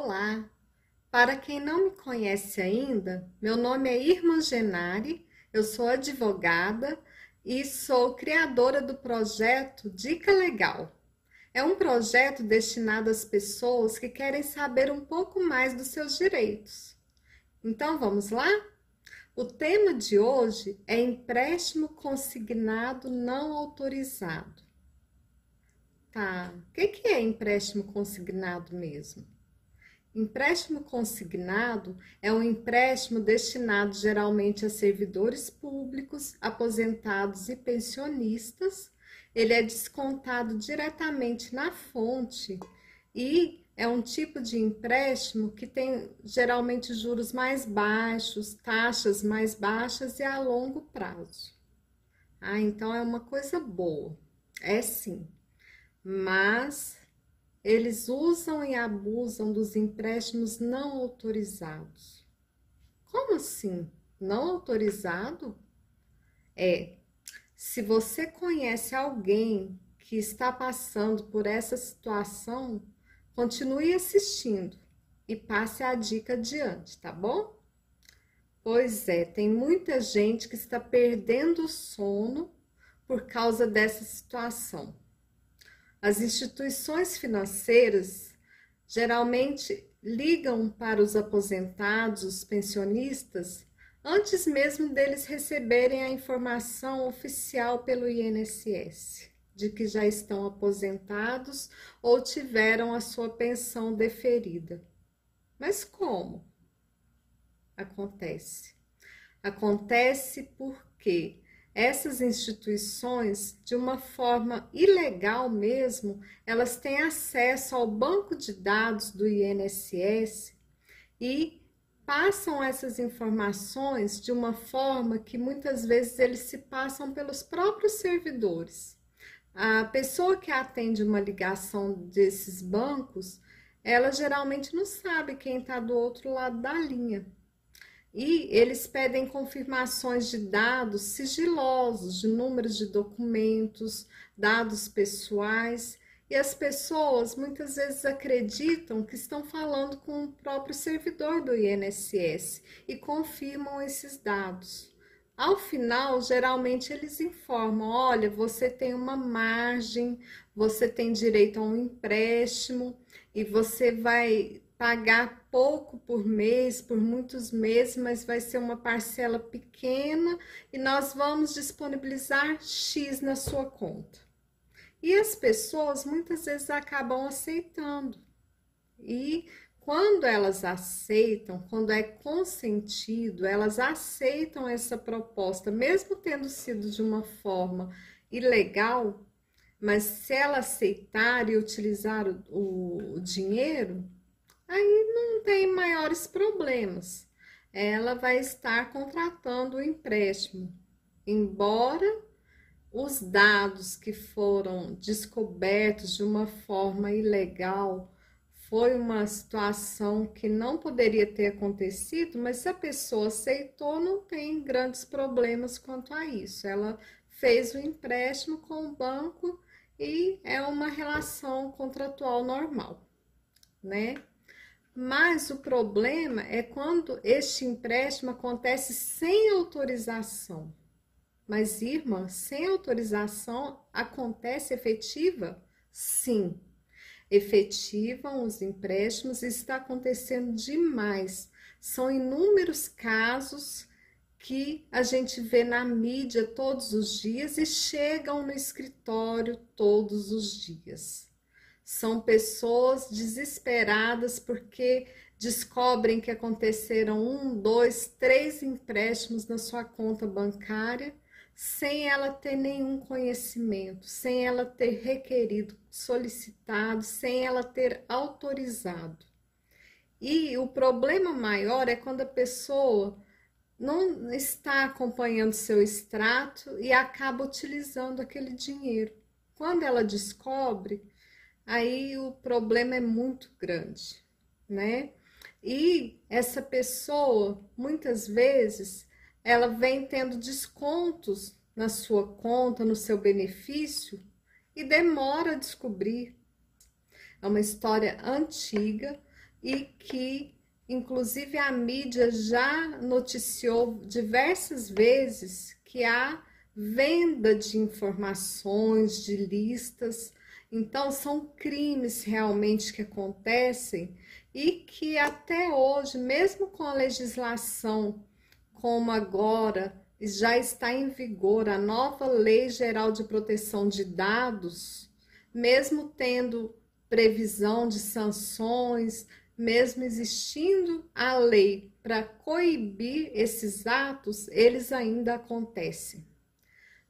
Olá! Para quem não me conhece ainda, meu nome é Irma Genari, eu sou advogada e sou criadora do projeto Dica Legal. É um projeto destinado às pessoas que querem saber um pouco mais dos seus direitos. Então vamos lá? O tema de hoje é empréstimo consignado não autorizado. Tá, o que é empréstimo consignado mesmo? Empréstimo consignado é um empréstimo destinado geralmente a servidores públicos, aposentados e pensionistas. Ele é descontado diretamente na fonte e é um tipo de empréstimo que tem geralmente juros mais baixos, taxas mais baixas e a longo prazo. Ah, então é uma coisa boa. É sim. Mas eles usam e abusam dos empréstimos não autorizados. Como assim? Não autorizado? É, se você conhece alguém que está passando por essa situação, continue assistindo e passe a dica adiante, tá bom? Pois é, tem muita gente que está perdendo o sono por causa dessa situação. As instituições financeiras geralmente ligam para os aposentados, os pensionistas, antes mesmo deles receberem a informação oficial pelo INSS de que já estão aposentados ou tiveram a sua pensão deferida. Mas como? Acontece. Acontece porque essas instituições, de uma forma ilegal mesmo, elas têm acesso ao banco de dados do INSS e passam essas informações de uma forma que muitas vezes eles se passam pelos próprios servidores. A pessoa que atende uma ligação desses bancos, ela geralmente não sabe quem está do outro lado da linha. E eles pedem confirmações de dados sigilosos, de números de documentos, dados pessoais, e as pessoas muitas vezes acreditam que estão falando com o próprio servidor do INSS e confirmam esses dados. Ao final, geralmente eles informam: olha, você tem uma margem, você tem direito a um empréstimo e você vai pagar pouco por mês, por muitos meses, mas vai ser uma parcela pequena e nós vamos disponibilizar X na sua conta. E as pessoas muitas vezes acabam aceitando. E quando elas aceitam, quando é consentido, elas aceitam essa proposta, mesmo tendo sido de uma forma ilegal, mas se ela aceitar e utilizar o, o dinheiro, aí não tem maiores problemas. Ela vai estar contratando o empréstimo, embora os dados que foram descobertos de uma forma ilegal foi uma situação que não poderia ter acontecido, mas se a pessoa aceitou, não tem grandes problemas quanto a isso. Ela fez o empréstimo com o banco e é uma relação contratual normal, né? Mas o problema é quando este empréstimo acontece sem autorização. Mas, irmã, sem autorização acontece efetiva? Sim, efetivam os empréstimos e está acontecendo demais. São inúmeros casos que a gente vê na mídia todos os dias e chegam no escritório todos os dias. São pessoas desesperadas porque descobrem que aconteceram um, dois, três empréstimos na sua conta bancária sem ela ter nenhum conhecimento, sem ela ter requerido, solicitado, sem ela ter autorizado. E o problema maior é quando a pessoa não está acompanhando seu extrato e acaba utilizando aquele dinheiro. Quando ela descobre, aí o problema é muito grande, né? E essa pessoa, muitas vezes, ela vem tendo descontos na sua conta, no seu benefício e demora a descobrir. É uma história antiga e que inclusive a mídia já noticiou diversas vezes que há venda de informações, de listas. Então, são crimes realmente que acontecem e que até hoje, mesmo com a legislação como agora já está em vigor a nova Lei Geral de Proteção de Dados, mesmo tendo previsão de sanções, mesmo existindo a lei para coibir esses atos, eles ainda acontecem.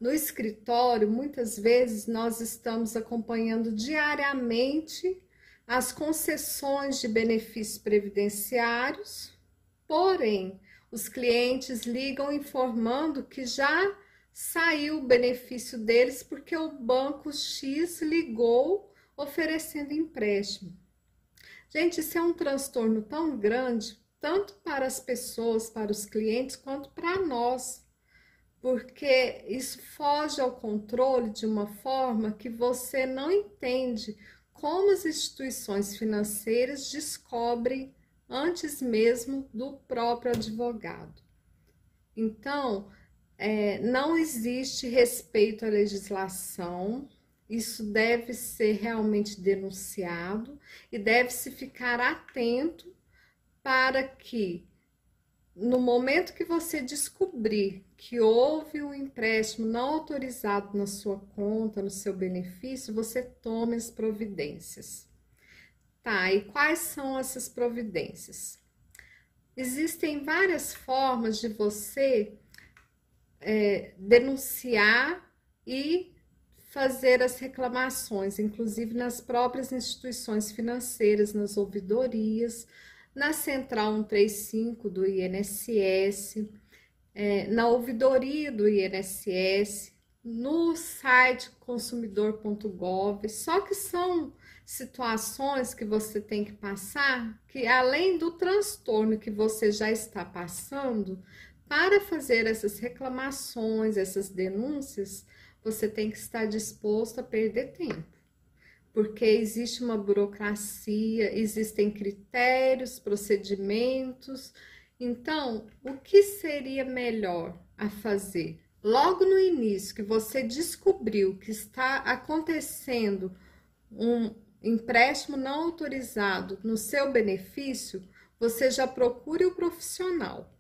No escritório, muitas vezes nós estamos acompanhando diariamente as concessões de benefícios previdenciários, porém, os clientes ligam informando que já saiu o benefício deles porque o banco X ligou oferecendo empréstimo. Gente, isso é um transtorno tão grande, tanto para as pessoas, para os clientes, quanto para nós, porque isso foge ao controle de uma forma que você não entende como as instituições financeiras descobrem antes mesmo do próprio advogado. Então, é, não existe respeito à legislação, isso deve ser realmente denunciado e deve-se ficar atento para que, no momento que você descobrir que houve um empréstimo não autorizado na sua conta, no seu benefício, você tome as providências. Tá, e quais são essas providências? Existem várias formas de você é, denunciar e fazer as reclamações, inclusive nas próprias instituições financeiras, nas ouvidorias, na Central 135 do INSS, é, na ouvidoria do INSS, no site consumidor.gov, só que são situações que você tem que passar que além do transtorno que você já está passando, para fazer essas reclamações, essas denúncias, você tem que estar disposto a perder tempo, porque existe uma burocracia, existem critérios, procedimentos. Então, o que seria melhor a fazer? Logo no início que você descobriu que está acontecendo um empréstimo não autorizado no seu benefício, você já procure o profissional.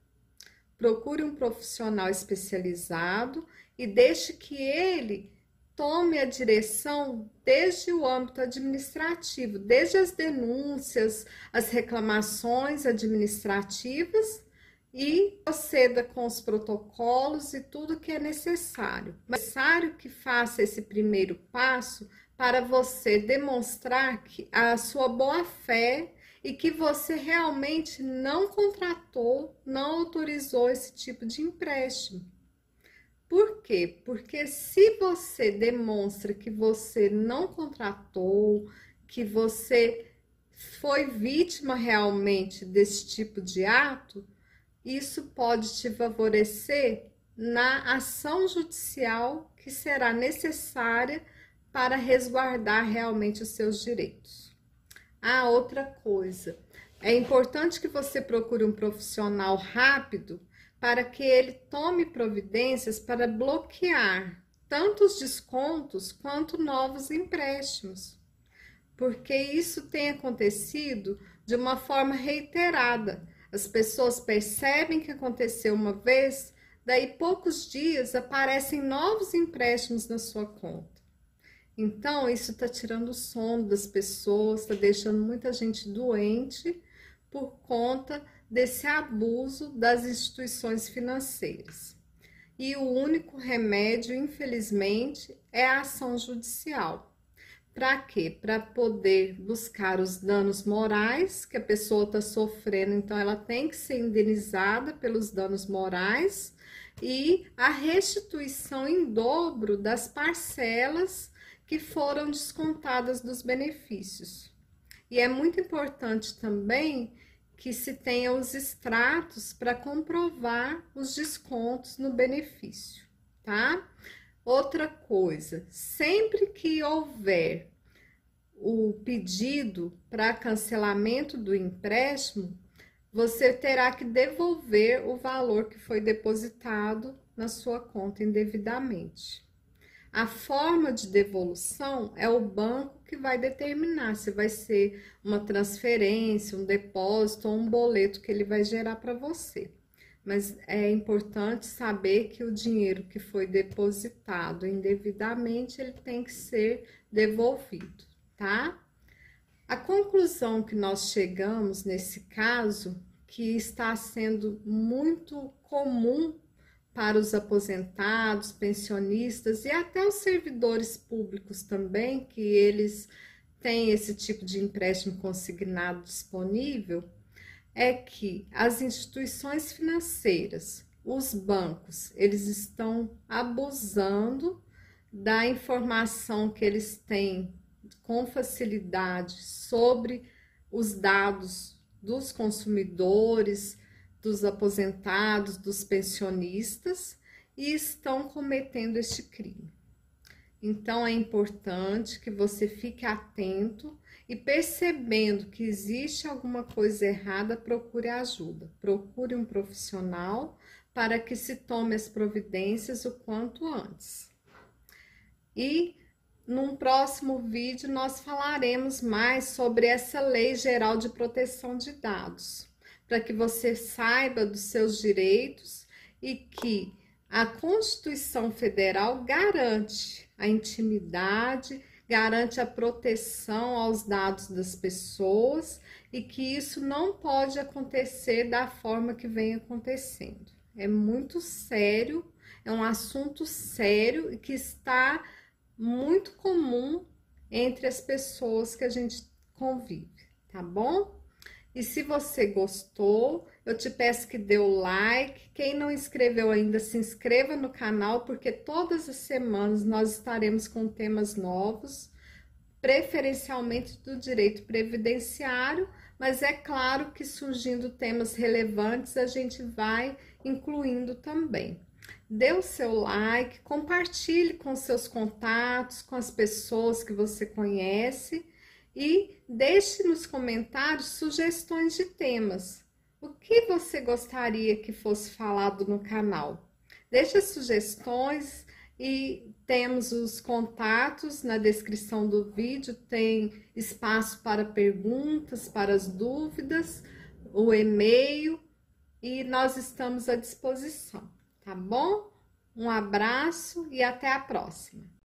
Procure um profissional especializado e deixe que ele tome a direção desde o âmbito administrativo, desde as denúncias, as reclamações administrativas e proceda com os protocolos e tudo que é necessário. É necessário que faça esse primeiro passo para você demonstrar que a sua boa fé e que você realmente não contratou, não autorizou esse tipo de empréstimo. Por quê? Porque se você demonstra que você não contratou, que você foi vítima realmente desse tipo de ato, isso pode te favorecer na ação judicial que será necessária para resguardar realmente os seus direitos. Ah, outra coisa, é importante que você procure um profissional rápido para que ele tome providências para bloquear tanto os descontos quanto novos empréstimos, porque isso tem acontecido de uma forma reiterada. As pessoas percebem que aconteceu uma vez, daí poucos dias aparecem novos empréstimos na sua conta. Então, isso está tirando o sono das pessoas, está deixando muita gente doente por conta desse abuso das instituições financeiras. E o único remédio, infelizmente, é a ação judicial. Para quê? Para poder buscar os danos morais que a pessoa está sofrendo, então ela tem que ser indenizada pelos danos morais e a restituição em dobro das parcelas que foram descontadas dos benefícios. E é muito importante também que se tenha os extratos para comprovar os descontos no benefício, tá? Outra coisa, sempre que houver o pedido para cancelamento do empréstimo, você terá que devolver o valor que foi depositado na sua conta indevidamente. A forma de devolução é o banco que vai determinar se vai ser uma transferência, um depósito ou um boleto que ele vai gerar para você. Mas é importante saber que o dinheiro que foi depositado indevidamente, ele tem que ser devolvido, tá? A conclusão que nós chegamos nesse caso, que está sendo muito comum para os aposentados, pensionistas e até os servidores públicos também, que eles têm esse tipo de empréstimo consignado disponível, é que as instituições financeiras, os bancos, eles estão abusando da informação que eles têm com facilidade sobre os dados dos consumidores, dos aposentados, dos pensionistas e estão cometendo este crime. Então é importante que você fique atento e percebendo que existe alguma coisa errada, procure ajuda. Procure um profissional para que se tome as providências o quanto antes. E num próximo vídeo nós falaremos mais sobre essa Lei Geral de Proteção de Dados para que você saiba dos seus direitos e que a Constituição Federal garante a intimidade, garante a proteção aos dados das pessoas e que isso não pode acontecer da forma que vem acontecendo. É muito sério, é um assunto sério e que está muito comum entre as pessoas que a gente convive, tá bom? E se você gostou, eu te peço que dê o like. Quem não inscreveu ainda, se inscreva no canal, porque todas as semanas nós estaremos com temas novos, preferencialmente do direito previdenciário, mas é claro que surgindo temas relevantes, a gente vai incluindo também. Dê o seu like, compartilhe com seus contatos, com as pessoas que você conhece e deixe nos comentários sugestões de temas. O que você gostaria que fosse falado no canal? Deixe as sugestões e temos os contatos na descrição do vídeo, tem espaço para perguntas, para as dúvidas, o e-mail e nós estamos à disposição, tá bom? Um abraço e até a próxima.